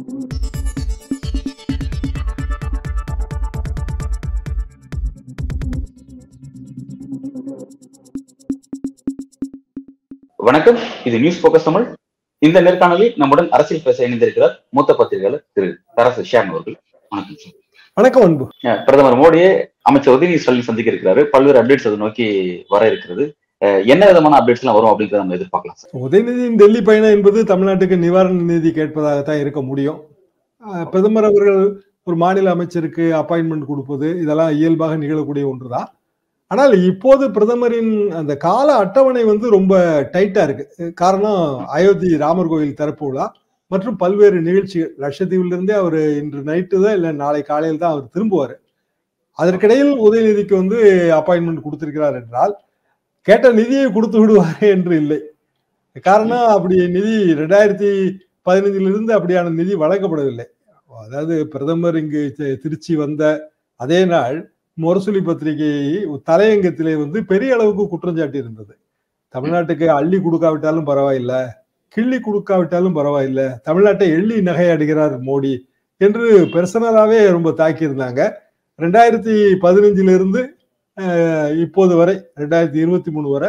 வணக்கம். இது news focus Tamil இந்த நேர்காணலில் நம்முடன் அரசியல் பேச இணைந்திருக்கிறார் மூத்த பத்திரிகையாளர் திரு தரசு ஷியான் அவர்கள். வணக்கம் வணக்கம் அன்பு. பிரதமர் மோடியே அமைச்சர் உதயநிதி ஸ்டாலின் சந்திக்க இருக்கிறாரு. பல்வேறு அப்டேட்ஸ் அதை நோக்கி வர இருக்கிறது. என்ன விதமான அப்டேட்ஸ் எல்லாம் வரும் அப்படின்றத நம்ம எதிர்பார்க்கலாம் உதயநிதியின் டெல்லி பயணம் என்பது தமிழ்நாட்டுக்கு நிவாரண நிதி கேட்பதாகத்தான் இருக்க முடியும். பிரதமர் அவர்கள் ஒரு மாநில அமைச்சருக்கு அப்பாயின்மெண்ட் கொடுப்பது இதெல்லாம் இயல்பாக நிகழக்கூடிய ஒன்றுதான். ஆனால் இப்போது பிரதமரின் அந்த கால அட்டவணை வந்து ரொம்ப டைட்டா இருக்கு. காரணம் அயோத்தி ராமர் கோயில் திறப்பு விழா மற்றும் பல்வேறு நிகழ்ச்சிகள். லட்சத்தீவிலிருந்தே அவர் இன்று நைட்டு தான் இல்லை நாளை காலையில் தான் அவர் திரும்புவார். அதற்கிடையில் உதயநிதிக்கு வந்து அப்பாயின்மெண்ட் கொடுத்திருக்கிறார் என்றால் கேட்ட நிதியை கொடுத்து விடுவார் என்று இல்லை. காரணம் அப்படி நிதி ரெண்டாயிரத்தி பதினைஞ்சிலிருந்து அப்படியான நிதி வழங்கப்படவில்லை. அதாவது பிரதமர் இங்கு திருச்சி வந்த அதே நாள் முரசொலி பத்திரிகை தலையங்கத்திலே வந்து பெரிய அளவுக்கு குற்றஞ்சாட்டி இருந்தது தமிழ்நாட்டுக்கு அள்ளி கொடுக்காவிட்டாலும் பரவாயில்ல கிள்ளி கொடுக்காவிட்டாலும் பரவாயில்ல தமிழ்நாட்டை எள்ளி நகையாடுகிறார் மோடி என்று பெர்சனலாவே ரொம்ப தாக்கியிருந்தாங்க. ரெண்டாயிரத்தி பதினஞ்சுல இருந்து அஹ், இப்போது வரை ரெண்டாயிரத்தி இருபத்தி மூணு வரை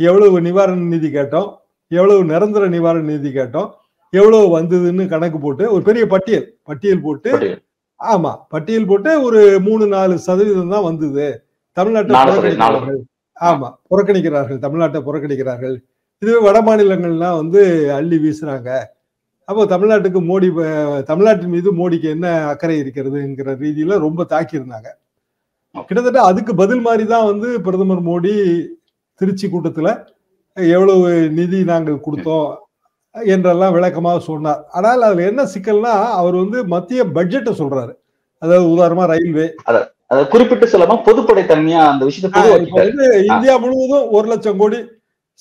எவ்வளவு நிவாரண நிதி கேட்டோம் எவ்வளவு நிரந்தர நிவாரண நிதி கேட்டோம் எவ்வளவு வந்ததுன்னு கணக்கு போட்டு ஒரு பெரிய பட்டியல் பட்டியல் போட்டு. ஆமா பட்டியல் போட்டு ஒரு மூணு நாலு சதவீதம் தான் வந்தது. தமிழ்நாட்டை ஆமா புறக்கணிக்கிறார்கள் தமிழ்நாட்டை புறக்கணிக்கிறார்கள். இதுவே வட மாநிலங்கள்லாம் வந்து அள்ளி வீசுறாங்க. அப்போ தமிழ்நாட்டுக்கு மோடி தமிழ்நாட்டின் மீது மோடிக்கு என்ன அக்கறை இருக்கிறதுங்கிற ரீதியில ரொம்ப தாக்கியிருந்தாங்க. கிட்டத்தட்ட அதுக்கு பதில் மாதிரி தான் வந்து பிரதமர் மோடி திருச்சி கூட்டத்துல எவ்வளவு நிதி நாங்கள் கொடுத்தோம் என்றெல்லாம் விளக்கமாக சொன்னார். ஆனால் அதுல என்ன சிக்கல்னா அவர் வந்து மத்திய பட்ஜெட்டை சொல்றாரு. அதாவது உதாரணமா ரயில்வே. குறிப்பிட்டு சொல்லாம பொதுப்படை தன்மையா அந்த விஷயத்தை வந்து இந்தியா முழுவதும் ஒரு லட்சம் கோடி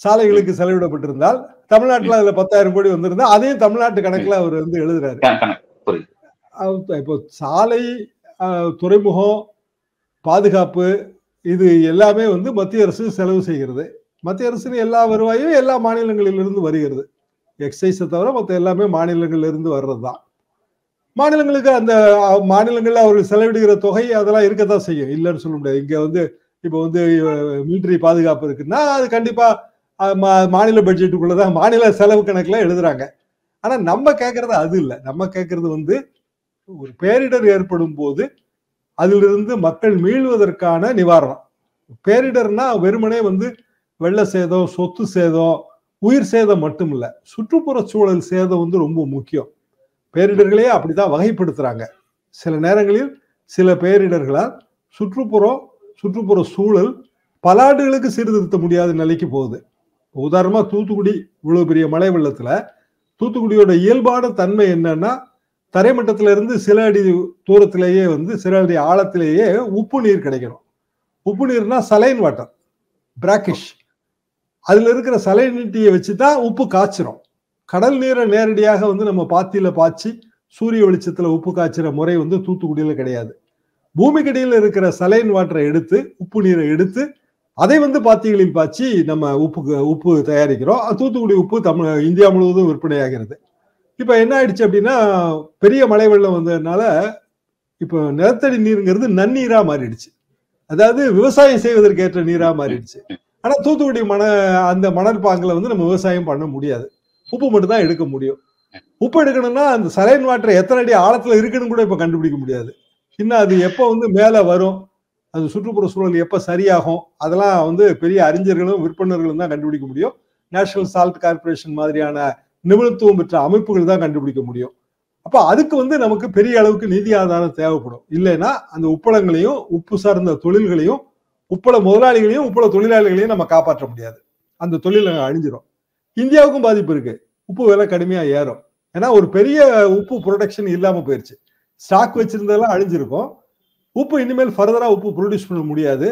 சாலைகளுக்கு செலவிடப்பட்டிருந்தால் தமிழ்நாட்டுல அதுல பத்தாயிரம் கோடி வந்திருந்தா அதையும் தமிழ்நாட்டு கணக்குல அவர் வந்து எழுதுறாரு. இப்போ சாலை துறைமுகம் பாதுகாப்பு இது எல்லாமே வந்து மத்திய அரசு செலவு செய்கிறது. மத்திய அரசின் எல்லா வருவாயும் எல்லா மாநிலங்களிலிருந்து வருகிறது. எக்ஸைஸை தவிர மற்ற எல்லாமே மாநிலங்களிலிருந்து வர்றது தான் மாநிலங்களுக்கு அந்த மாநிலங்களில் அவர்கள் செலவிடுகிற தொகை அதெல்லாம் இருக்கத்தான் செய்யும். இல்லைன்னு சொல்ல முடியாது. இங்கே வந்து இப்போ வந்து மிலிட்டரி பாதுகாப்பு இருக்குன்னா அது கண்டிப்பாக மாநில மா- மாநில மாநில செலவு கணக்கில் எழுதுறாங்க. ஆனால் நம்ம கேட்கறது அது இல்லை. நம்ம கேட்கறது வந்து ஒரு பேரிடர் ஏற்படும் போது அதிலிருந்து மக்கள் மீள்வதற்கான நிவாரணம். பேரிடர்னா வெறுமனே வந்து வெள்ள சேதம் சொத்து சேதம் உயிர் சேதம் மட்டும் இல்ல சுற்றுப்புற சூழல் சேதம் வந்து ரொம்ப முக்கியம். பேரிடர்களே அப்படிதான் வகைப்படுத்துறாங்க. சில நேரங்களில் சில பேரிடர்களால் சுற்றுப்புறம் சுற்றுப்புற சூழல் பல ஆண்டுகளுக்கு சீர்திருத்த முடியாத நிலைக்கு போகுது. உதாரணமா தூத்துக்குடி இவ்வளவு பெரிய மழை வெள்ளத்துல தூத்துக்குடியோட இயல்பான தன்மை என்னன்னா தரைமட்டத்திலிருந்து சில அடி தூரத்திலேயே வந்து சில அடி ஆழத்திலேயே உப்பு நீர் கிடைக்கணும். உப்பு நீர்னா சலைன் வாட்டர் பிராக்கிஷ் அதில் இருக்கிற சலைனிட்டியை வச்சு தான் உப்பு காய்ச்சிரும். கடல் நீரை நேரடியாக வந்து நம்ம பாத்தியில் பாய்ச்சி சூரிய வெளிச்சத்தில் உப்பு காய்ச்சிற முறை வந்து தூத்துக்குடியில் கிடையாது. பூமிக்கடியில் இருக்கிற சலைன் வாட்டரை எடுத்து உப்பு நீரை எடுத்து அதை வந்து பாத்திகளில் பாய்ச்சி நம்ம உப்பு உப்பு தயாரிக்கிறோம். தூத்துக்குடி உப்பு தமிழ் இந்தியா முழுவதும் விற்பனையாகிறது. இப்ப என்ன ஆயிடுச்சு அப்படின்னா பெரிய மழை வெள்ளம் வந்ததுனால இப்போ நிலத்தடி நீருங்கிறது நன்னீரா மாறிடுச்சு. அதாவது விவசாயம் செய்வதற்கு ஏற்ற நீரா மாறிடுச்சு. ஆனா தூத்துக்குடி மண அந்த மணல் பாங்கில வந்து நம்ம விவசாயம் பண்ண முடியாது. உப்பு மட்டும் தான் எடுக்க முடியும். உப்பு எடுக்கணும்னா அந்த சலைன் வாட்டர் எத்தனை அடி ஆழத்துல இருக்குன்னு கூட இப்ப கண்டுபிடிக்க முடியாது. இன்னும் அது எப்போ வந்து மேல வரும் அது சுற்றுப்புற சூழல் எப்ப சரியாகும் அதெல்லாம் வந்து பெரிய அறிஞர்களும் விற்பனர்களும் தான் கண்டுபிடிக்க முடியும். நேஷனல் சால்ட் கார்பரேஷன் மாதிரியான நிபுணத்துவம் பெற்ற அமைப்புகள் தான் கண்டுபிடிக்க முடியும். அப்போ அதுக்கு வந்து நமக்கு பெரிய அளவுக்கு நிதி ஆதாரம் தேவைப்படும். இல்லைன்னா அந்த உப்பளங்களையும் உப்பு சார்ந்த தொழில்களையும் உப்பள முதலாளிகளையும் உப்பள தொழிலாளிகளையும் நம்ம காப்பாற்ற முடியாது. அந்த தொழில் அங்க அழிஞ்சிரும். இந்தியாவுக்கும் பாதிப்பு இருக்கு. உப்பு விலை கடுமையா ஏறும். ஏன்னா ஒரு பெரிய உப்பு ப்ரொடக்ஷன் இல்லாம போயிருச்சு. ஸ்டாக் வச்சிருந்ததெல்லாம் அழிஞ்சிருக்கும். உப்பு இனிமேல் ஃபர்தரா உப்பு ப்ரொடியூஸ் பண்ண முடியாது.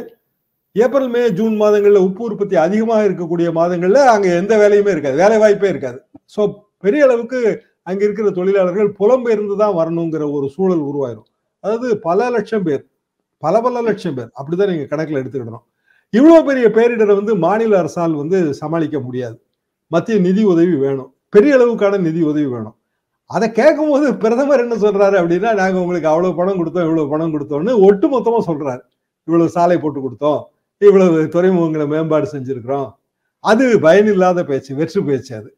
ஏப்ரல் மே ஜூன் மாதங்களில் உப்பு உற்பத்தி அதிகமாக இருக்கக்கூடிய மாதங்களில் அங்கே எந்த வேலையுமே இருக்காது. வேலை வாய்ப்பே இருக்காது. ஸோ பெரிய அளவுக்கு அங்கே இருக்கிற தொழிலாளர்கள் புலம்பெயர்ந்து தான் வரணுங்கிற ஒரு சூழல் உருவாயிரும். அதாவது பல லட்சம் பேர் பல பல லட்சம் பேர் அப்படிதான் நீங்கள் கணக்கில் எடுத்துக்கிடணும். இவ்வளோ பெரிய பேரிடரை வந்து மாநில அரசால் வந்து சமாளிக்க முடியாது. மத்திய நிதி உதவி வேணும். பெரிய அளவுக்கான நிதி உதவி வேணும். அதை கேட்கும் போது பிரதமர் என்ன சொல்றாரு அப்படின்னா நாங்கள் உங்களுக்கு அவ்வளோ பணம் கொடுத்தோம் இவ்வளோ பணம் கொடுத்தோம்னு ஒட்டு மொத்தமாக சொல்றாரு. இவ்வளோ சாலை போட்டு கொடுத்தோம். இவ்வளவு துறைமுகங்களை மேம்பாடு செஞ்சிருக்கிறோம். அது பயனில்லாத பேச்சு வெற்று பேச்சு அது.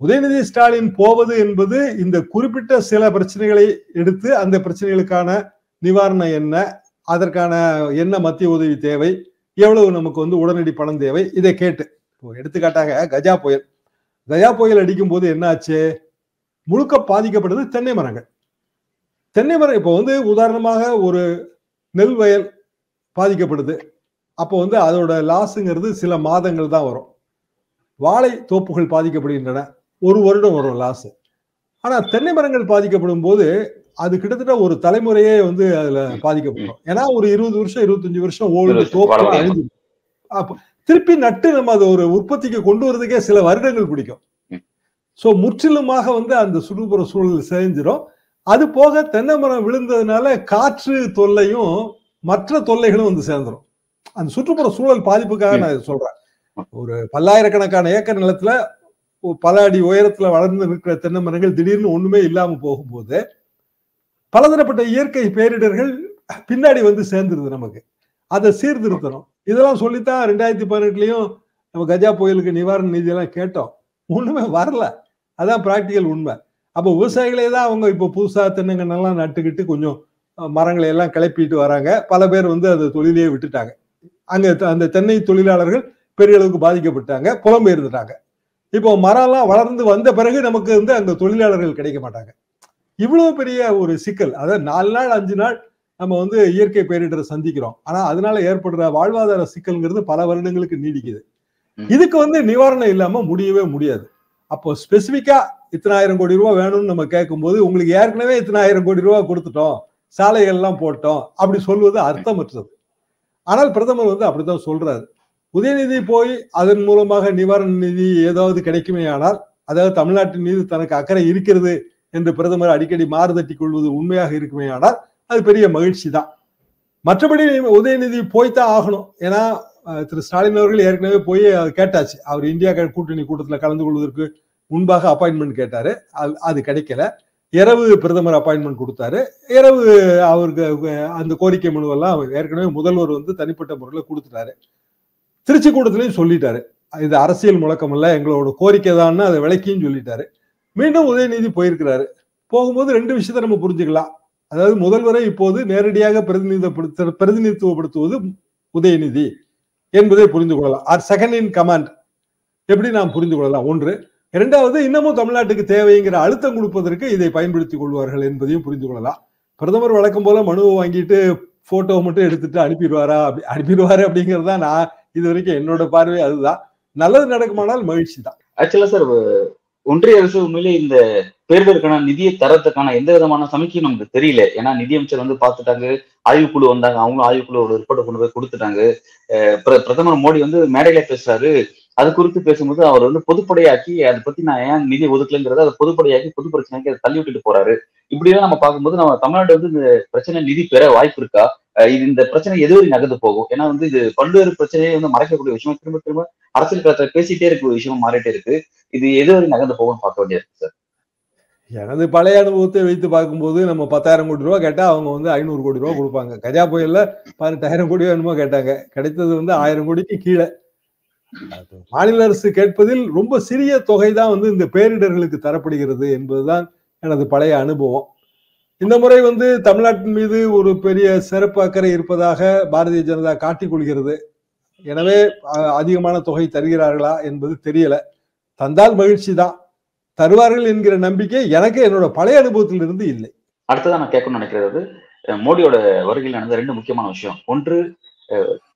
உதயநிதி ஸ்டாலின் போவது என்பது இந்த குறிப்பிட்ட சில பிரச்சனைகளை எடுத்து அந்த பிரச்சனைகளுக்கான நிவாரணம் என்ன அதற்கான என்ன மத்திய உதவி தேவை எவ்வளவு நமக்கு வந்து உடனடி பணம் தேவை இதை கேட்டு. இப்போ எடுத்துக்காட்டாக கஜா புயல். கஜா புயல் அடிக்கும் போது என்னாச்சு? முழுக்க பாதிக்கப்பட்டது தென்னை மரங்கள். தென்னை மரம் இப்போ வந்து உதாரணமாக ஒரு நெல் வயல் பாதிக்கப்படுது. அப்போ வந்து அதோட லாஸுங்கிறது சில மாதங்கள் தான் வரும். வாழை தோப்புகள் பாதிக்கப்படுகின்றன. ஒரு வருடம் வரும் லாஸ் ஆனா தென்னை மரங்கள் பாதிக்கப்படும் போது அது கிட்டத்தட்ட ஒரு தலைமுறையே வந்து அதுல பாதிக்கப்படும். ஏன்னா ஒரு இருபது வருஷம் இருபத்தஞ்சு வருஷம் ஓல்டு தோப்பு அழிஞ்சு அப்ப திருப்பி நட்டு நம்ம அதை ஒரு உற்பத்திக்கு கொண்டு வரதுக்கே சில வருடங்கள் பிடிக்கும். சோ முற்றிலுமாக வந்து அந்த சுற்றுப்புற சூழல் செஞ்சிடும் அது போக தென்னை மரம் விழுந்ததுனால காற்று தொல்லையும் மற்ற தொல்லைகளும் வந்து சேர்ந்துடும் அந்த சுற்றுப்புற சூழல் பாதிப்புக்காக நான் சொல்றேன். ஒரு பல்லாயிரக்கணக்கான ஏக்கர் நிலத்துல பல அடி உயரத்துல வளர்ந்து இருக்கிற தென்னை மரங்கள் திடீர்னு ஒண்ணுமே இல்லாம போகும்போது பலதரப்பட்ட இயற்கை பேரிடர்கள் பின்னாடி வந்து சேர்ந்துருது நமக்கு. அதை சீர்திருத்தணும். இதெல்லாம் சொல்லித்தான் ரெண்டாயிரத்தி பதினெட்டுலயும் நம்ம கஜா புயலுக்கு நிவாரண நிதி எல்லாம் கேட்டோம். ஒண்ணுமே வரல. அதான் பிராக்டிக்கல் உண்மை. அப்போ விவசாயிகளே தான் அவங்க இப்போ புதுசா தென்னங்கன்னெல்லாம் நட்டுக்கிட்டு கொஞ்சம் மரங்களை எல்லாம் கிளப்பிட்டு வராங்க. பல பேர் வந்து அந்த தொழிலையே விட்டுட்டாங்க. அங்க அந்த தென்னை தொழிலாளர்கள் பெரிய அளவுக்கு பாதிக்கப்பட்டாங்க புலம்பெயர்ந்துட்டாங்க இப்போ மரம்லாம் வளர்ந்து வந்த பிறகு நமக்கு வந்து அங்க தொழிலாளர்கள் கிடைக்க மாட்டாங்க. இவ்வளவு பெரிய ஒரு சிக்கல். அதாவது நாலு நாள் அஞ்சு நாள் நம்ம வந்து இயற்கை பேரிடரை சந்திக்கிறோம். ஆனா அதனால ஏற்படுற வாழ்வாதார சிக்கல்ங்கிறது பல வருடங்களுக்கு நீடிக்குது. இதுக்கு வந்து நிவாரணம் இல்லாம முடியவே முடியாது. அப்போ ஸ்பெசிபிக்கா இத்தனாயிரம் கோடி ரூபாய் வேணும்னு நம்ம கேட்கும்போது உங்களுக்கு ஏற்கனவே இத்தனாயிரம் கோடி ரூபாய் கொடுத்துட்டோம் சாலைகள் எல்லாம் போட்டோம் அப்படி சொல்வது அர்த்தமற்றது. ஆனால் பிரதமர் வந்து அப்படித்தான் சொல்றாரு. உதயநிதி போய் அதன் மூலமாக நிவாரண நிதி ஏதாவது கிடைக்குமே ஆனால் அதாவது தமிழ்நாட்டின் மீது தனக்கு அக்கறை இருக்கிறது என்று பிரதமர் அடிக்கடி மாறுதட்டி கொள்வது உண்மையாக இருக்குமே ஆனால் அது பெரிய மகிழ்ச்சி தான் மற்றபடி உதயநிதி போய்த்தான் ஆகணும். ஏன்னா திரு ஸ்டாலின் அவர்கள் ஏற்கனவே போய் கேட்டாச்சு. அவர் இந்தியா கூட்டணி கூட்டத்தில் கலந்து கொள்வதற்கு முன்பாக அப்பாயின்மெண்ட் கேட்டாரு. அது கிடைக்கல. இரவு பிரதமர் அப்பாயின்மெண்ட் கொடுத்தாரு. இரவு அவருக்கு அந்த கோரிக்கை மனுவெல்லாம் ஏற்கனவே முதல்வர் வந்து தனிப்பட்ட முறையில் கொடுத்துட்டாரு. திருச்சி கூட்டத்திலையும் சொல்லிட்டாரு. இது அரசியல் முழக்கம் இல்லை எங்களோட கோரிக்கை தான் அதை விளக்கியும் சொல்லிட்டாரு. மீண்டும் உதயநிதி போயிருக்கிறாரு. போகும்போது ரெண்டு விஷயத்த நம்ம புரிஞ்சுக்கலாம். அதாவது முதல்வரை இப்போது நேரடியாக பிரதிநிதிப்படுத்த பிரதிநிதித்துவப்படுத்துவது உதயநிதி என்பதை புரிந்து கொள்ளலாம். ஆர் செகண்ட் இன் கமாண்ட் எப்படி நாம் புரிந்து கொள்ளலாம்? ஒன்று இரண்டாவது இன்னமும் தமிழ்நாட்டுக்கு தேவைங்கிற அழுத்தம் கொடுப்பதற்கு இதை பயன்படுத்திக் கொள்வார்கள் என்பதையும் புரிந்து கொள்ளலாம். பிரதமர் வழக்கம் போல மனுவை வாங்கிட்டு போட்டோ மட்டும் எடுத்துட்டு அனுப்பிடுவாரா? அப்படி அனுப்பிடுவாரு அப்படிங்கிறது தான் நான் இது வரைக்கும் என்னோட பார்வை. அதுதான். நல்லது நடக்குமானால் மகிழ்ச்சி தான். ஆக்சுவலா சார் ஒன்றிய அரசு உண்மையிலே இந்த பேரிடருக்கான நிதியை தரத்துக்கான எந்த விதமான சமைக்கையும் நமக்கு தெரியல. ஏன்னா நிதியமைச்சர் வந்து பார்த்துட்டாங்க ஆய்வுக்குழு வந்தாங்க அவங்களும் ஆய்வுக்குழு ரிப்போர்ட்டை கொண்டு போய் கொடுத்துட்டாங்க. பிரதமர் மோடி வந்து மேடையில பேசுறாரு. அது குறித்து பேசும்போது அவர் வந்து பொதுப்படையாக்கி அதை பத்தி நான் ஏன் நிதி ஒதுக்கலைங்கிறத அதை பொதுப்படையாக்கி பொது பிரச்சனைக்கு அதை தள்ளி விட்டுட்டு போறாரு. இப்படியெல்லாம் நம்ம பார்க்கும்போது நம்ம தமிழ்நாடு வந்து இந்த பிரச்சனை நிதி பெற வாய்ப்பு இருக்கா? இது இந்த பிரச்சனை எதுவரை நகர்ந்து போகும்? ஏன்னா வந்து இது பல்வேறு பிரச்சனையை வந்து மறைக்கக்கூடிய விஷயம் திரும்ப திரும்ப அரசியல் களத்துல பேசிட்டே இருக்க விஷயம் மாறிட்டே இருக்கு. இது எதுவரை நகர்ந்து போகும்னு பார்க்க வேண்டியிருக்கு சார்? எனது பழைய அனுபவத்தை வைத்து பார்க்கும்போது நம்ம பத்தாயிரம் கோடி ரூபா கேட்டா அவங்க வந்து ஐநூறு கோடி ரூபா கொடுப்பாங்க. கஜா புயலில் பதினெட்டாயிரம் கோடி வேணுமோ கேட்டாங்க. கிடைத்தது வந்து ஆயிரம் கோடிக்கு கீழே. மாநில அரசு கேட்பதில் ரொம்ப சிறிய தொகை தான் வந்து இந்த பேரிடர்களுக்கு தரப்படுகிறது என்பதுதான் எனது பழைய அனுபவம். இந்த முறை வந்து தமிழ்நாட்டின் மீது ஒரு பெரிய சிறப்பு அக்கறை இருப்பதாக பாரதிய ஜனதா காட்டிக் கொள்கிறது. எனவே அதிகமான தொகை தருகிறார்களா என்பது தெரியல. தந்தால் மகிழ்ச்சி தான் தருவார்கள் என்கிற நம்பிக்கை எனக்கு என்னோட பழைய அனுபவத்தில் இருந்து இல்லை. அடுத்ததான் நான் கேட்கணும்னு நினைக்கிறது மோடியோட வருகையில் நடந்த ரெண்டு முக்கியமான விஷயம். ஒன்று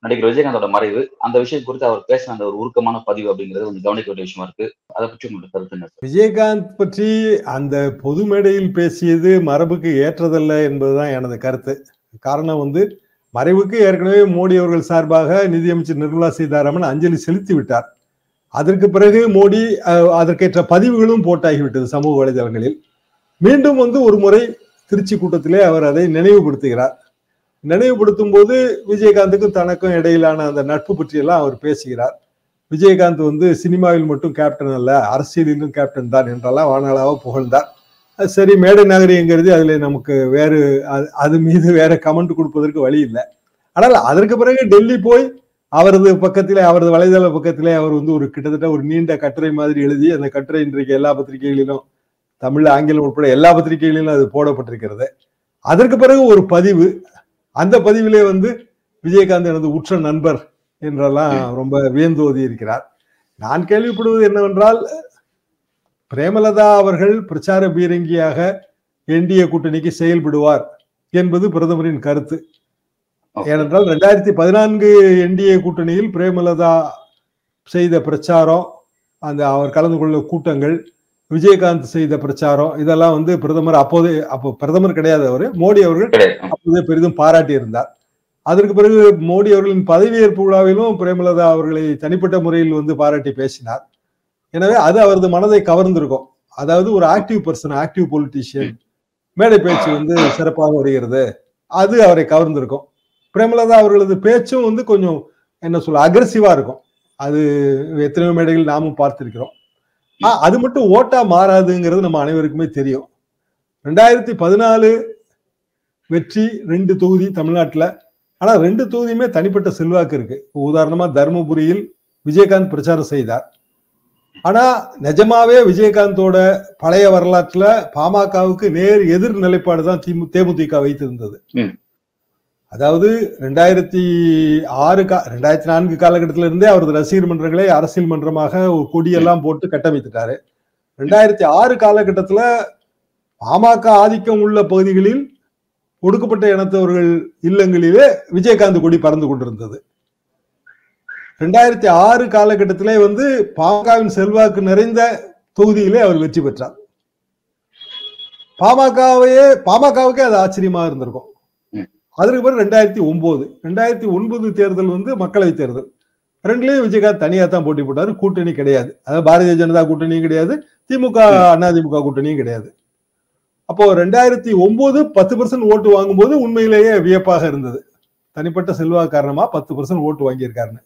நடிகர் விஜயகாந்தோட மறைவு அந்த விஷயம் குறித்து அவர் பேசின அந்த ஒரு உருக்கமான பதிவு அப்படிங்கிறது கொஞ்சம் கவனிக்க வேண்டிய விஷயமா இருக்கு. அதை பற்றி உங்களோட கருத்து என்ன விஜயகாந்த் பற்றி அந்த பொது மேடையில் பேசியது மரபுக்கு ஏற்றதல்ல என்பதுதான் எனது கருத்து. காரணம் வந்து மறைவுக்கு ஏற்கனவே மோடி அவர்கள் சார்பாக நிதியமைச்சர் நிர்மலா சீதாராமன் அஞ்சலி செலுத்தி விட்டார். அதற்கு பிறகு மோடி அதற்கேற்ற பதிவுகளும் போட்டாகிவிட்டது சமூக வலைதளங்களில். மீண்டும் வந்து ஒரு முறை திருச்சி கூட்டத்திலே அவர் அதை நினைவுபடுத்துகிறார். நினைவுபடுத்தும் போது விஜயகாந்துக்கும் தனக்கும் இடையிலான அந்த நட்பு பற்றியெல்லாம் அவர் பேசுகிறார். விஜயகாந்த் வந்து சினிமாவில் மட்டும் கேப்டன் அல்ல அரசியலிலும் கேப்டன் தான் என்றெல்லாம் வானாளாக புகழ்ந்தார். அது சரி மேடை நாகரிகங்கிறது அதில் நமக்கு வேறு அது- அது மீது வேற கமெண்ட் கொடுப்பதற்கு வழி இல்லை. ஆனால் அதற்கு பிறகு டெல்லி போய் அவரது பக்கத்தில் அவரது வலைதள பக்கத்திலே அவர் வந்து ஒரு கிட்டத்தட்ட ஒரு நீண்ட கட்டுரை மாதிரி எழுதி அந்த கட்டுரை இன்றைக்கு எல்லா பத்திரிகைகளிலும் தமிழ் ஆங்கிலம் உட்பட எல்லா பத்திரிகைகளிலும் அது போடப்பட்டிருக்கிறது. அதற்கு பிறகு ஒரு பதிவு அந்த பதிவிலே வந்து விஜயகாந்த் எனது உற்ற நண்பர் என்றெல்லாம் ரொம்ப வியந்தோதி இருக்கிறார். நான் கேள்விப்படுவது என்னவென்றால் பிரேமலதா அவர்கள் பிரச்சார பீரங்கியாக என்டிஏ கூட்டணிக்கு செயல்படுவார் என்பது பிரதமரின் கருத்து. ஏனென்றால் ரெண்டாயிரத்தி பதினான்கு என்டிஏ கூட்டணியில் பிரேமலதா செய்த பிரச்சாரம் அந்த அவர் கலந்து கொள்ள கூட்டங்கள் விஜயகாந்த் செய்த பிரச்சாரம் இதெல்லாம் வந்து பிரதமர் அப்போதே அப்போ பிரதமர் கிடையாது அவரு மோடி அவர்கள் அப்போதே பெரிதும் பாராட்டி இருந்தார் அதற்கு பிறகு மோடி அவர்களின் பதவியேற்பு விழாவிலும் பிரேமலதா அவர்களை தனிப்பட்ட முறையில் வந்து பாராட்டி பேசினார். எனவே அது அவரது மனதை கவர்ந்திருக்கும். அதாவது ஒரு ஆக்டிவ் பர்சன் ஆக்டிவ் பொலிட்டீஷியன் மேடை பேச்சு வந்து சிறப்பாக வருகிறது. அது அவரை கவர்ந்திருக்கும். பிரேமலதா அவர்களது பேச்சும் வந்து கொஞ்சம் என்ன சொல்ல அக்ரஸிவா இருக்கும். அது எத்தனையோ மேடைகள் நாமும் பார்த்திருக்கிறோம். அது மட்டும் ஓட்டா மாறாதுங்கிறது நம்ம அனைவருக்குமே தெரியும். ரெண்டாயிரத்தி பதினாலு வெற்றி ரெண்டு தொகுதி தமிழ்நாட்டில். ஆனால் ரெண்டு தொகுதியுமே தனிப்பட்ட செல்வாக்கு இருக்கு. உதாரணமாக தருமபுரியில் விஜயகாந்த் பிரச்சாரம் செய்தார். ஆனால் நிஜமாவே விஜயகாந்தோட பழைய வரலாற்றில் பாமகவுக்கு நேர் எதிர் நிலைப்பாடு தான் திமு தேமுதிக வைத்திருந்தது. அதாவது ரெண்டாயிரத்தி ஆறு கா ரெண்டாயிரத்தி நான்கு காலகட்டத்தில இருந்தே அவரது ரசிகர் மன்றங்களை அரசியல் மன்றமாக கொடியெல்லாம் போட்டு கட்டமைத்துட்டாரு. ரெண்டாயிரத்தி ஆறு காலகட்டத்துல பாமக ஆதிக்கம் உள்ள பகுதிகளில் ஒடுக்கப்பட்ட இனத்தவர்கள் இல்லங்களிலே விஜயகாந்த் கொடி பறந்து கொண்டிருந்தது. ரெண்டாயிரத்தி ஆறு காலகட்டத்திலே வந்து பாமகவின் செல்வாக்கு நிறைந்த தொகுதியிலே அவர் வெற்றி பெற்றார். பாமகவையே பாமகவுக்கே அது ஆச்சரியமா இருந்திருக்கும். ம். அதற்கு பிறகு ரெண்டாயிரத்தி ஒன்பது ரெண்டாயிரத்தி ஒன்பது தேர்தல் வந்து மக்களவை தேர்தல். ரெண்டுலயும் விஜயகாந்த் தனியா தான் போட்டி போட்டாரு கூட்டணி கிடையாது. அதாவது பாரதிய ஜனதா கூட்டணியும் கிடையாது திமுக அதிமுக கூட்டணியும் கிடையாது. அப்போ ரெண்டாயிரத்தி ஒன்பது பத்து பர்சன்ட் ஓட்டு வாங்கும்போது உண்மையிலேயே வியப்பாக இருந்தது. தனிப்பட்ட செல்வா காரணமா பத்து பர்சன்ட் ஓட்டு வாங்கியிருக்காருன்னு.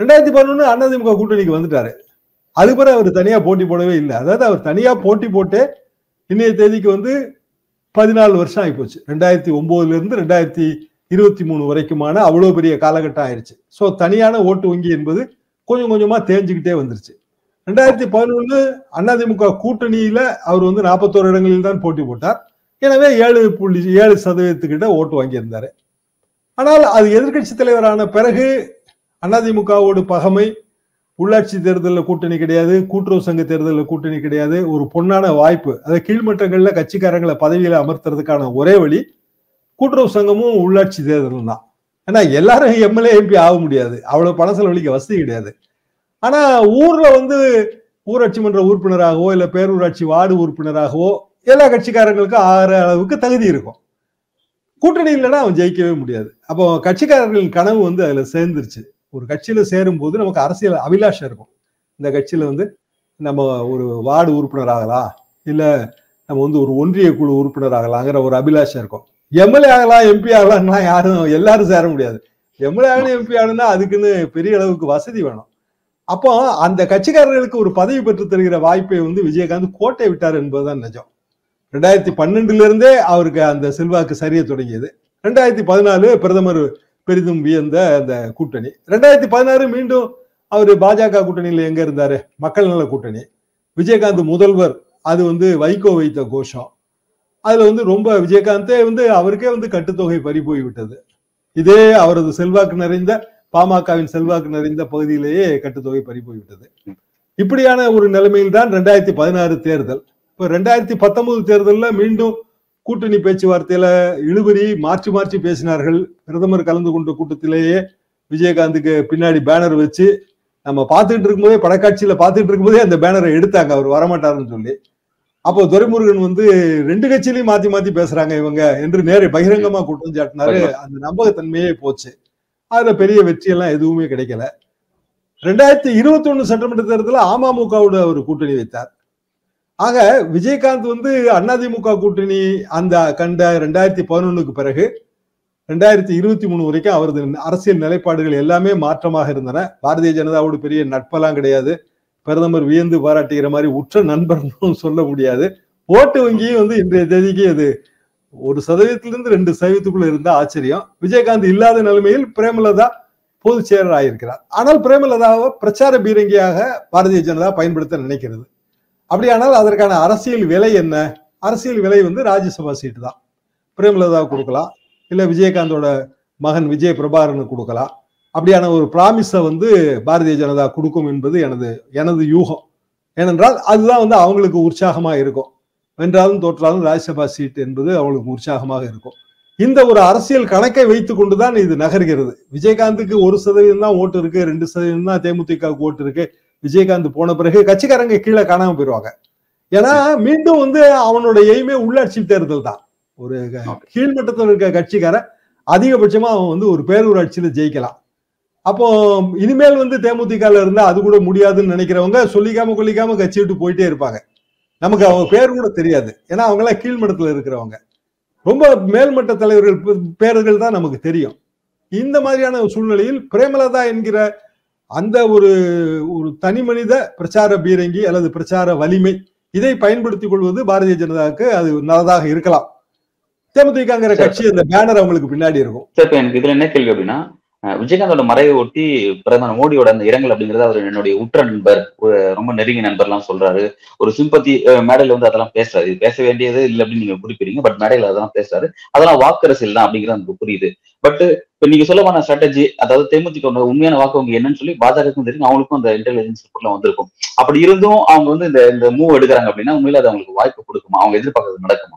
ரெண்டாயிரத்தி பதினொன்னு அதிமுக கூட்டணிக்கு வந்துட்டாரு. அது பிறகு அவர் தனியா போட்டி போடவே இல்லை. அதாவது அவர் தனியா போட்டி போட்டே இன்னைய தேதிக்கு வந்து பதினாலு வருஷம் ஆகிப்போச்சு. ரெண்டாயிரத்தி ஒன்பதுல இருந்து ரெண்டாயிரத்தி இருபத்தி மூணு வரைக்குமான அவ்வளோ பெரிய காலகட்டம் ஆயிடுச்சு ஸோ தனியான ஓட்டு வங்கி என்பது கொஞ்சம் கொஞ்சமா தேஞ்சுக்கிட்டே வந்துருச்சு. ரெண்டாயிரத்தி பதினொன்று அதிமுக கூட்டணியில அவர் வந்து நாற்பத்தோரு இடங்களில் தான் போட்டி போட்டார். எனவே ஏழு புள்ளி ஏழு சதவீதத்துக்கிட்ட ஓட்டு வாங்கியிருந்தார். ஆனால் அது எதிர்க்கட்சி தலைவரான பிறகு அதிமுகவோடு பகமை உள்ளாட்சி தேர்தலில் கூட்டணி கிடையாது கூட்டுறவு சங்க தேர்தலில் கூட்டணி கிடையாது ஒரு பொன்னான வாய்ப்பு. அதை கீழ்மட்டங்களில் கட்சிக்காரங்களை பதவியில் அமர்த்துறதுக்கான ஒரே வழி கூட்டுறவு சங்கமும் உள்ளாட்சி தேர்தலும் தான். ஏன்னா எல்லாரும் எம்எல்ஏ எம்பி ஆக முடியாது. அவ்வளோ பண செலவழிக்க வசதி கிடையாது. ஆனால் ஊரில் வந்து ஊராட்சி மன்ற உறுப்பினராகவோ இல்லை பேரூராட்சி வார்டு உறுப்பினராகவோ எல்லா கட்சிக்காரங்களுக்கும் ஆகிற அளவுக்கு தகுதி இருக்கும். கூட்டணி இல்லைன்னா அவன் ஜெயிக்கவே முடியாது. அப்போ கட்சிக்காரர்களின் கனவு வந்து அதில் சேர்ந்துருச்சு. ஒரு கட்சியில சேரும் போது நமக்கு அரசியல் அபிலாஷம் இருக்கும். இந்த கட்சியில வந்து நம்ம ஒரு வார்டு உறுப்பினர் ஆகலாம் இல்ல நம்ம வந்து ஒரு ஒன்றிய குழு உறுப்பினர் ஆகலாங்கிற ஒரு அபிலாஷம் இருக்கும். எம்எல்ஏ ஆகலாம் எம்பி ஆகலாம்னா யாரும் எல்லாரும் சேர முடியாது. எம்எல்ஏ ஆகணும் எம்பி ஆகணும்னா அதுக்குன்னு பெரிய அளவுக்கு வசதி வேணும். அப்போ அந்த கட்சிக்காரர்களுக்கு ஒரு பதவி பெற்று தருகிற வாய்ப்பை வந்து விஜயகாந்த் கோட்டை விட்டார் என்பதுதான் நிஜம். ரெண்டாயிரத்தி பன்னெண்டுல இருந்தே அவருக்கு அந்த செல்வாக்கு சரிய தொடங்கியது. ரெண்டாயிரத்தி பதினாலு பிரதமர் பெரிதும் வியந்த அந்த கூட்டணி. ரெண்டாயிரத்தி பதினாறு மீண்டும் அவர் பாஜக கூட்டணியில எங்க இருந்தாரு? மக்கள் நல கூட்டணி. விஜயகாந்த் முதல்வர் அது வந்து வைகோ வைத்த கோஷம். அதுல வந்து ரொம்ப விஜயகாந்தே வந்து அவருக்கே வந்து கட்டுத்தொகை பறி போய்விட்டது இதே அவரது செல்வாக்கு நிறைந்த பாமகவின் செல்வாக்கு நிறைந்த பகுதியிலேயே கட்டுத்தொகை பறி போய்விட்டது இப்படியான ஒரு நிலைமையில் தான் ரெண்டாயிரத்தி பதினாறு தேர்தல். இப்ப ரெண்டாயிரத்தி பத்தொன்பது தேர்தலில் மீண்டும் கூட்டணி பேச்சுவார்த்தையில இழுபறி மாற்றி மாற்றி பேசினார்கள். பிரதமர் கலந்து கொண்ட கூட்டத்திலேயே விஜயகாந்துக்கு பின்னாடி பேனர் வச்சு நம்ம பார்த்துட்டு இருக்கும்போதே படக்காட்சியில பார்த்துட்டு இருக்கும்போதே அந்த பேனரை எடுத்தாங்க. அவர் வரமாட்டாருன்னு சொல்லி. அப்போ துரைமுருகன் வந்து ரெண்டு கட்சியிலையும் மாத்தி மாத்தி பேசுறாங்க இவங்க என்று நேரே பகிரங்கமா குற்றம் சாட்டினாரு. அந்த நம்பகத்தன்மையே போச்சு. அதுல பெரிய வெற்றி எல்லாம் எதுவுமே கிடைக்கல. ரெண்டாயிரத்தி இருபத்தி ஒண்ணு சட்டமன்ற தேர்தலில் அமமுகவோட அவர் கூட்டணி வைத்தார். ஆக விஜயகாந்த் வந்து அதிமுக கூட்டணி அந்த கண்ட ரெண்டாயிரத்தி பதினொன்னுக்கு பிறகு ரெண்டாயிரத்தி இருபத்தி மூணு வரைக்கும் அவரது அரசியல் நிலைப்பாடுகள் எல்லாமே மாற்றமாக இருந்தன. பாரதிய ஜனதாவோடு பெரிய நட்பெல்லாம் கிடையாது. பிரதமர் வியந்து பாராட்டுகிற மாதிரி உற்ற நண்பர்னும் சொல்ல முடியாது. ஓட்டு வங்கியும் வந்து இன்றைய தேதிக்கு அது ஒரு சதவீதத்திலிருந்து ரெண்டு சதவீதத்துக்குள்ள இருந்தா ஆச்சரியம். விஜயகாந்த் இல்லாத நிலைமையில் பிரேமலதா பொதுச் செயலர் ஆயிருக்கிறார் ஆனால் பிரேமலதாவை பிரச்சார பீரங்கியாக பாரதிய ஜனதா பயன்படுத்த நினைக்கிறது. அப்படியானால் அதற்கான அரசியல் விலை என்ன? அரசியல் விலை வந்து ராஜ்யசபா சீட்டு தான். பிரேமலதா கொடுக்கலாம். இல்லை விஜயகாந்தோட மகன் விஜய் பிரபாகரனுக்கு கொடுக்கலாம். அப்படியான ஒரு ப்ராமிஸை வந்து பாரதிய ஜனதா கொடுக்கும் என்பது எனது எனது யூகம். ஏனென்றால் அதுதான் வந்து அவங்களுக்கு உற்சாகமாக இருக்கும். வென்றாலும் தோற்றாலும் ராஜ்யசபா சீட் என்பது அவங்களுக்கு உற்சாகமாக இருக்கும். இந்த ஒரு அரசியல் கணக்கை வைத்துக்கொண்டு தான் இது நகர்கிறது. விஜயகாந்துக்கு ஒரு சதவீதம் தான் ஓட்டு இருக்கு ரெண்டு சதவீதம் தான் தேமுதிகவுக்கு ஓட்டு இருக்கு. விஜயகாந்த் போன பிறகு கட்சிக்காரங்க கீழே காணாம போயிடுவாங்க ஏன்னா மீண்டும் வந்து அவனோட எய்மே உள்ளாட்சி தேர்தல் தான். ஒரு கீழ்மட்டத்தில் இருக்க கட்சிக்காரன் அதிகபட்சமா அவன் வந்து ஒரு பேரூராட்சியில ஜெயிக்கலாம். அப்போ இனிமேல் வந்து தேமுதிகல இருந்தா அது கூட முடியாதுன்னு நினைக்கிறவங்க சொல்லிக்காம கொல்லிக்காம கட்சி விட்டு போயிட்டே இருப்பாங்க. நமக்கு அவங்க பேர் கூட தெரியாது. ஏன்னா அவங்க எல்லாம் கீழ்மட்டத்துல இருக்கிறவங்க. ரொம்ப மேல்மட்ட தலைவர்கள் பேர்கள் தான் நமக்கு தெரியும். இந்த மாதிரியான சூழ்நிலையில் பிரேமலதா என்கிற அந்த ஒரு ஒரு தனி மனித பிரச்சார பீரங்கி அல்லது பிரச்சார வலிமை இதை பயன்படுத்திக் கொள்வது பாரதிய ஜனதாவுக்கு அது நல்லதாக இருக்கலாம். தேமுதிகங்கிற கட்சி அந்த பேனர் அவங்களுக்கு பின்னாடி இருக்கும். சார் எனக்கு இதுல என்ன கேள்வி அப்படின்னா விஜயகாந்தோட மறைவை ஒட்டி பிரதமர் மோடியோட அந்த இரங்கல் அப்படிங்கறது அவர் என்னுடைய உற்ற நண்பர் ஒரு ரொம்ப நெருங்கிய நண்பர்லாம் சொல்றாரு. ஒரு சிம்பத்தி மேடையில வந்து அதெல்லாம் பேசுறாரு. இது பேச வேண்டியது இல்லை அப்படின்னு நீங்க குறிப்பிடுங்க பட் மேடையில அதெல்லாம் பேசுறாரு. அதெல்லாம் வாக்கரசியல் தான் அப்படிங்கிறது நமக்கு புரியுது. பட் இப்ப நீங்க சொல்ல போன ஸ்ட்ராட்டஜி அதாவது தேமுதிக உண்மையான வாக்கு வங்கி என்னன்னு சொல்லி பாஜகவுக்கும் தெரியும் அவங்களுக்கும் அந்த இன்டெலிஜென்ஸ் ரிப்போர்ட்லாம் வந்திருக்கும். அப்படி இருந்தும் அவங்க வந்து இந்த இந்த மூவ் எடுக்கிறாங்க அப்படின்னா உண்மையில அது அவங்களுக்கு வாய்ப்பு கொடுக்குமா? அவங்க எதிர்பார்க்கறது நடக்குமா?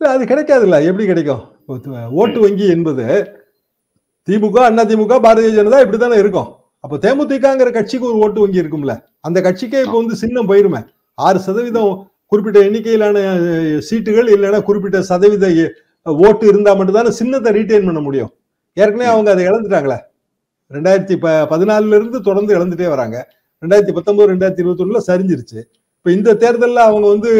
அது கிடைக்காதுல்ல. எப்படி கிடைக்கும்? ஓட்டு வங்கி என்பது திமுக அண்ணா திமுக பாரதிய ஜனதா இப்படித்தானே இருக்கும். அப்போ தேமுதிகங்கிற கட்சிக்கு ஒரு ஓட்டு வங்கி இருக்கும்ல. அந்த கட்சிக்கே இப்போ வந்து சின்னம் போயிருமே. ஆறு சதவீதம் குறிப்பிட்ட எண்ணிக்கையிலான சீட்டுகள் இல்லைன்னா குறிப்பிட்ட சதவீத ஓட்டு இருந்தா மட்டும்தானே சின்னத்தை ரீட்டைன் பண்ண முடியும். ஏற்கனவே அவங்க அதை இழந்துட்டாங்களே. ரெண்டாயிரத்தி ப பதினாலுல இருந்து தொடர்ந்து இழந்துட்டே வராங்க. ரெண்டாயிரத்தி பத்தொன்பது ரெண்டாயிரத்தி இருபத்தி ஒண்ணுல சரிஞ்சிருச்சு. இப்ப இந்த தேர்தலில் அவங்க வந்து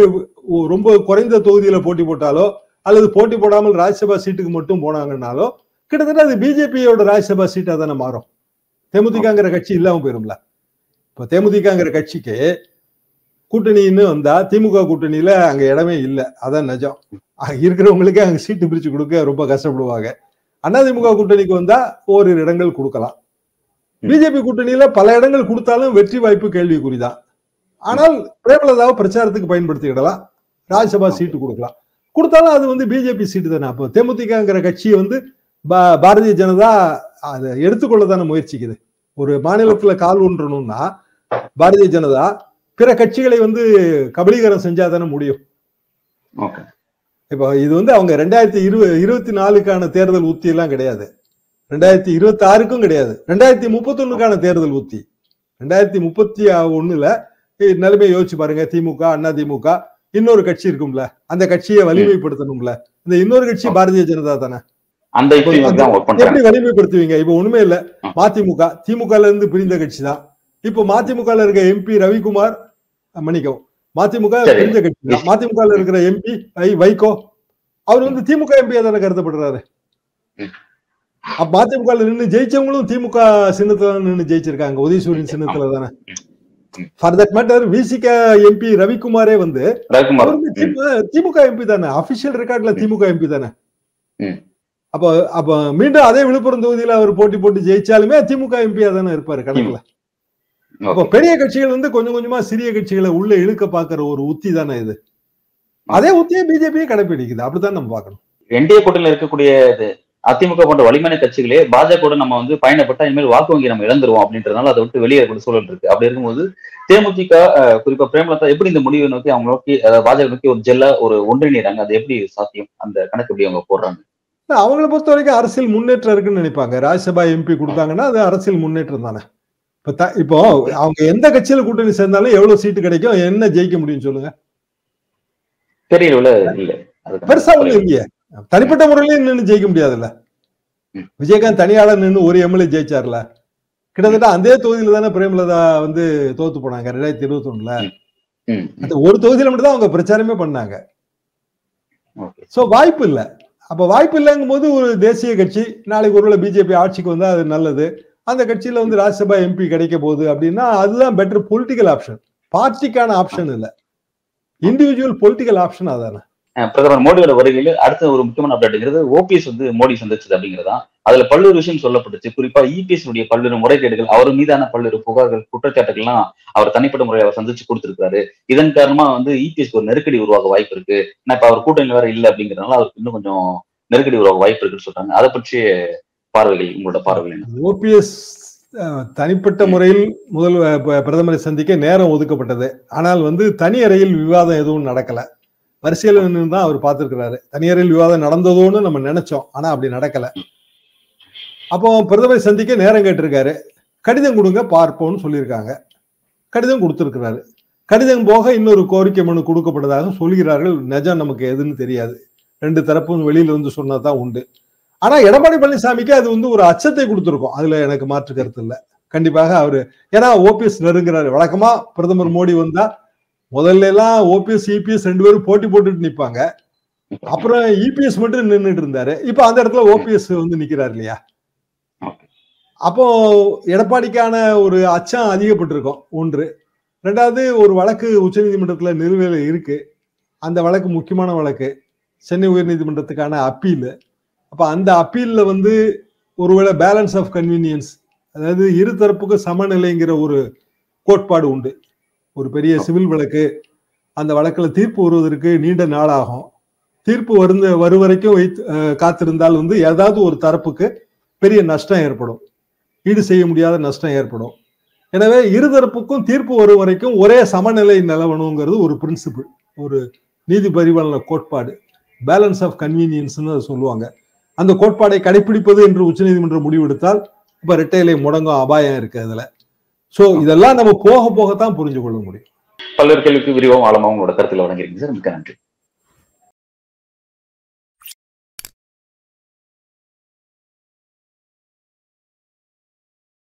ரொம்ப குறைந்த தொகுதியில போட்டி போட்டாலோ அல்லது போட்டி போடாமல் ராஜ்யசபா சீட்டுக்கு மட்டும் போனாங்கன்னாலோ கிட்டத்தட்ட அது பிஜேபியோட ராஜ்யசபா சீட்டா தானே மாறும். தேமுதிகங்கிற கட்சி இல்லாம போயிரும்ல. இப்ப தேமுதிகங்கிற கட்சிக்கு கூட்டணின்னு வந்தா திமுக கூட்டணியில அங்க இடமே இல்லை. அதான் நிஜம். இருக்கிறவங்களுக்கே அங்க சீட்டு பிரிச்சு கொடுக்க ரொம்ப கஷ்டப்படுவாங்க. அதிமுக கூட்டணிக்கு வந்தா ஓரிரு இடங்கள் கொடுக்கலாம். பிஜேபி கூட்டணியில பல இடங்கள் கொடுத்தாலும் வெற்றி வாய்ப்பு கேள்விக்குறிதான். ஆனால் பிரேமலதாவை பிரச்சாரத்துக்கு பயன்படுத்திக்கிடலாம். ராஜ்யசபா சீட்டு கொடுக்கலாம். கொடுத்தாலும் அது வந்து பிஜேபி சீட்டு தானே அப்போ தேமுதிகங்கிற கட்சியை வந்து பாரதிய ஜனதா அதை எடுத்துக்கொள்ள தானே முயற்சிக்குது. ஒரு மாநிலத்துல கால் ஊன்றணும்னா பாரதிய ஜனதா பிற கட்சிகளை வந்து கபலீகரம் செஞ்சா தானே முடியும் இப்போ இது வந்து அவங்க ரெண்டாயிரத்தி இருபது இருபத்தி நாலுக்கான தேர்தல் உத்தி எல்லாம் கிடையாது. ரெண்டாயிரத்தி இருபத்தி ஆறுக்கும் கிடையாது. ரெண்டாயிரத்தி முப்பத்தி ஒண்ணுக்கான தேர்தல் உத்தி ரெண்டாயிரத்தி முப்பத்தி ஒண்ணுல நிலைமை யோசிச்சு பாருங்க. திமுக அண்ணா திமுக இன்னொரு கட்சி இருக்கும்ல. அந்த கட்சியை வலிமைப்படுத்தணும்ல. இந்த இன்னொரு கட்சி பாரதிய ஜனதா தானே. அந்த எப்படி வலிமைப்படுத்துவீங்க? இப்ப ஒண்ணுமே இல்ல. மதிமுக. திமுக இருந்து பிரிந்த கட்சி தான். இப்போ மதிமுக இருக்க எம்பி ரவிக்குமார் மன்னிக்கவும். மதிமுக பிரிந்த கட்சி தான். மதிமுக இருக்கிற எம்பி ஐ வைகோ அவர் வந்து திமுக எம்பியா தானே கருதப்படுறாரு? மதிமுக நின்று ஜெயிச்சவங்களும் திமுக சின்னத்துல நின்று ஜெயிச்சிருக்காங்க. உதயசூரியன் சின்னத்துல தானே. For that matter VCK MP ரவிக்குமாரே வந்து திமுக எம்பி தானே. அபிஷியல் ரெக்கார்ட்ல திமுக எம்பி தானே. அப்போ அப்ப மீண்டும் அதே விழுப்புரம் தொகுதியில அவர் போட்டி போட்டு ஜெயிச்சாலுமே திமுக எம்பியா தானே இருப்பாரு கணக்குல. அப்போ பெரிய கட்சிகள் வந்து கொஞ்சம் கொஞ்சமா சிறிய கட்சிகளை உள்ள இழுக்க பாக்குற ஒரு உத்தி தானே இது. அதே உத்தியை பிஜேபியே கடைபிடிக்குது அப்படித்தான் நம்ம பாக்கணும் என்டிஏ கூட்டணியில் இருக்கக்கூடிய அதிமுக போன்ற வலிமையான கட்சிகளே பாஜக நம்ம வந்து பயணப்பட்டா இனிமேல் வாக்கு வங்கி நம்ம இழந்துருவோம் அப்படின்றதுனால அதை விட்டு வெளியே சூழல் இருக்கு. அப்படி இருக்கும்போது தேமுதிக குறிப்பா பிரேமலதா எப்படி இந்த முடிவை நோக்கி அவங்க நோக்கி பாஜக நோக்கி ஒரு ஜெல்லா ஒரு ஒன்றிணைறாங்க அது எப்படி சாத்தியம்? அந்த கணக்கு எப்படி அவங்க போடுறாங்க? அவங்களை பொறுத்த வரைக்கும் அரசியல் முன்னேற்றம் இருக்குன்னு நினைப்பாங்க. ராஜ்யசபா எம்பி கொடுத்தாங்கன்னா அது அரசியல் முன்னேற்றம் தானே. இப்ப இப்போ அவங்க எந்த கட்சியில கூட்டணி சேர்ந்தாலும் எவ்வளவு சீட்டு கிடைக்கும் என்ன ஜெயிக்க முடியும் சொல்லுங்க. தெரியல இல்ல. பெருசா ஒண்ணு இல்லையே. தனிப்பட்ட முறையில நின்று ஜெயிக்க முடியாதுல்ல. விஜயகாந்த் தனியாளர் நின்று ஒரு எம்எல்ஏ ஜெயிச்சார்ல. கிட்டத்தட்ட அதே தொகுதியில தானே பிரேமலதா வந்து தோத்து போனாங்க ரெண்டாயிரத்தி இருபத்தி ஒண்ணுல அந்த ஒரு தொகுதியில மட்டும் தான் அவங்க பிரச்சாரமே பண்ணாங்க. சோ வாய்ப்பு இல்ல. அப்போ வாய்ப்பு இல்லைங்கும் போது ஒரு தேசிய கட்சி நாளைக்கு ஒருவேளை பிஜேபி ஆட்சிக்கு வந்தால் அது நல்லது. அந்த கட்சியில் வந்து ராஜ்யசபா எம்பி கிடைக்க போகுது அப்படின்னா அதுதான் பெட்டர் பொலிட்டிக்கல் ஆப்ஷன் பார்ட்டிக்கான ஆப்ஷன் இல்லை. இண்டிவிஜுவல் பொலிட்டிக்கல் ஆப்ஷன் அதானே. பிரதமர் மோடியோட வருகையில அடுத்த ஒரு முக்கியமான அப்டேட்ங்கிறது ஓபிஎஸ் வந்து மோடி சந்திச்சது அப்படிங்கிறதா. அதுல பல்வேறு விஷயம் சொல்லப்பட்டுச்சு. குறிப்பா இபிஎஸ் உடைய பல்வேறு முறைகேடுகள் அவர் மீதான பல்வேறு புகார்கள் குற்றச்சாட்டுகள்லாம் அவர் தனிப்பட்ட முறையை அவர் சந்திச்சு கொடுத்திருக்காரு இதன் காரணமா வந்து இபிஎஸ் ஒரு நெருக்கடி உருவாக வாய்ப்பு இருக்கு. ஏன்னா இப்ப அவர் கூட்டணி வேற இல்லை அப்படிங்கறதுனால அவருக்கு இன்னும் கொஞ்சம் நெருக்கடி உருவாக வாய்ப்பு இருக்குன்னு சொல்றாங்க. அதை பற்றிய பார்வைகள் உங்களோட பார்வைகள் ஓபிஎஸ் தனிப்பட்ட முறையில் முதல் பிரதமரை சந்திக்க நேரம் ஒதுக்கப்பட்டது. ஆனால் வந்து தனி அறையில் விவாதம் எதுவும் நடக்கல. வரிசையில் தான் அவர் பார்த்திருக்கிறாரு. தனியாரில் விவாதம் நடந்ததோன்னு நம்ம நினைச்சோம். ஆனா அப்படி நடக்கல. அப்போ பிரதமரை சந்திக்க நேரம் கேட்டிருக்காரு. கடிதம் கொடுங்க பார்ப்போம்னு சொல்லியிருக்காங்க. கடிதம் கொடுத்திருக்கிறாரு. கடிதம் போக இன்னொரு கோரிக்கை மனு கொடுக்கப்பட்டதாக சொல்கிறார்கள். நிஜம் நமக்கு எதுன்னு தெரியாது. ரெண்டு தரப்பும் வெளியில வந்து சொன்னதான் உண்டு. ஆனா எடப்பாடி பழனிசாமிக்கு அது வந்து ஒரு அச்சத்தை கொடுத்துருக்கோம். அதுல எனக்கு மாற்று கருத்து இல்ல. கண்டிப்பாக அவரு ஏன்னா ஓபிஎஸ் நெருங்குறாரு. வழக்கமா பிரதமர் மோடி வந்தா முதல்ல எல்லாம் ஓபிஎஸ் இபிஎஸ் ரெண்டு பேரும் போட்டி போட்டுட்டு நிப்பாங்க. அப்புறம் இபிஎஸ் மட்டும் நின்றுட்டு இருந்தாரு. இப்ப அந்த இடத்துல ஓபிஎஸ் வந்து நிக்கிறாரு இல்லையா? அப்போ எடப்பாடிக்கான ஒரு அச்சம் அதிகப்பட்டிருக்கும். ஒன்று. ரெண்டாவது ஒரு வழக்கு உச்சநீதிமன்றத்துல நிலுவையில இருக்கு. அந்த வழக்கு முக்கியமான வழக்கு. சென்னை உயர்நீதிமன்றத்துக்கான அப்பீல் அப்ப அந்த அப்பீல்ல வந்து ஒருவேளை பேலன்ஸ் ஆஃப் கன்வீனியன்ஸ் அதாவது இருதரப்புக்கும் சமநிலைங்கிற ஒரு கோட்பாடு உண்டு. ஒரு பெரிய சிவில் வழக்கு. அந்த வழக்குல தீர்ப்பு வருவதற்கு நீண்ட நாளாகும். தீர்ப்பு வருந்த வரும் வரைக்கும் வைத்து காத்திருந்தால் வந்து ஏதாவது ஒரு தரப்புக்கு பெரிய நஷ்டம் ஏற்படும். ஈடு செய்ய முடியாத நஷ்டம் ஏற்படும். எனவே இருதரப்புக்கும் தீர்ப்பு வரும் வரைக்கும் ஒரே சமநிலை நிலவணுங்கிறது ஒரு பிரின்சிபிள் ஒரு நீதி பரிபாலன கோட்பாடு. பேலன்ஸ் ஆஃப் கன்வீனியன்ஸ்னு அதை சொல்லுவாங்க. அந்த கோட்பாடை கடைபிடிப்பது என்று உச்சநீதிமன்றம் முடிவெடுத்தால் இப்ப ரெட்டையிலை முடங்கும் அபாயம் இருக்கு அதுல. சோ இதெல்லாம் நம்ம போக போகத்தான் புரிஞ்சு கொள்ள முடியும். பல்வேறு கேள்விக்கு விரிவாக ஆழமாக உங்களோட கருத்துல வழங்கியிருக்கீங்க. சார் மிக்க நன்றி.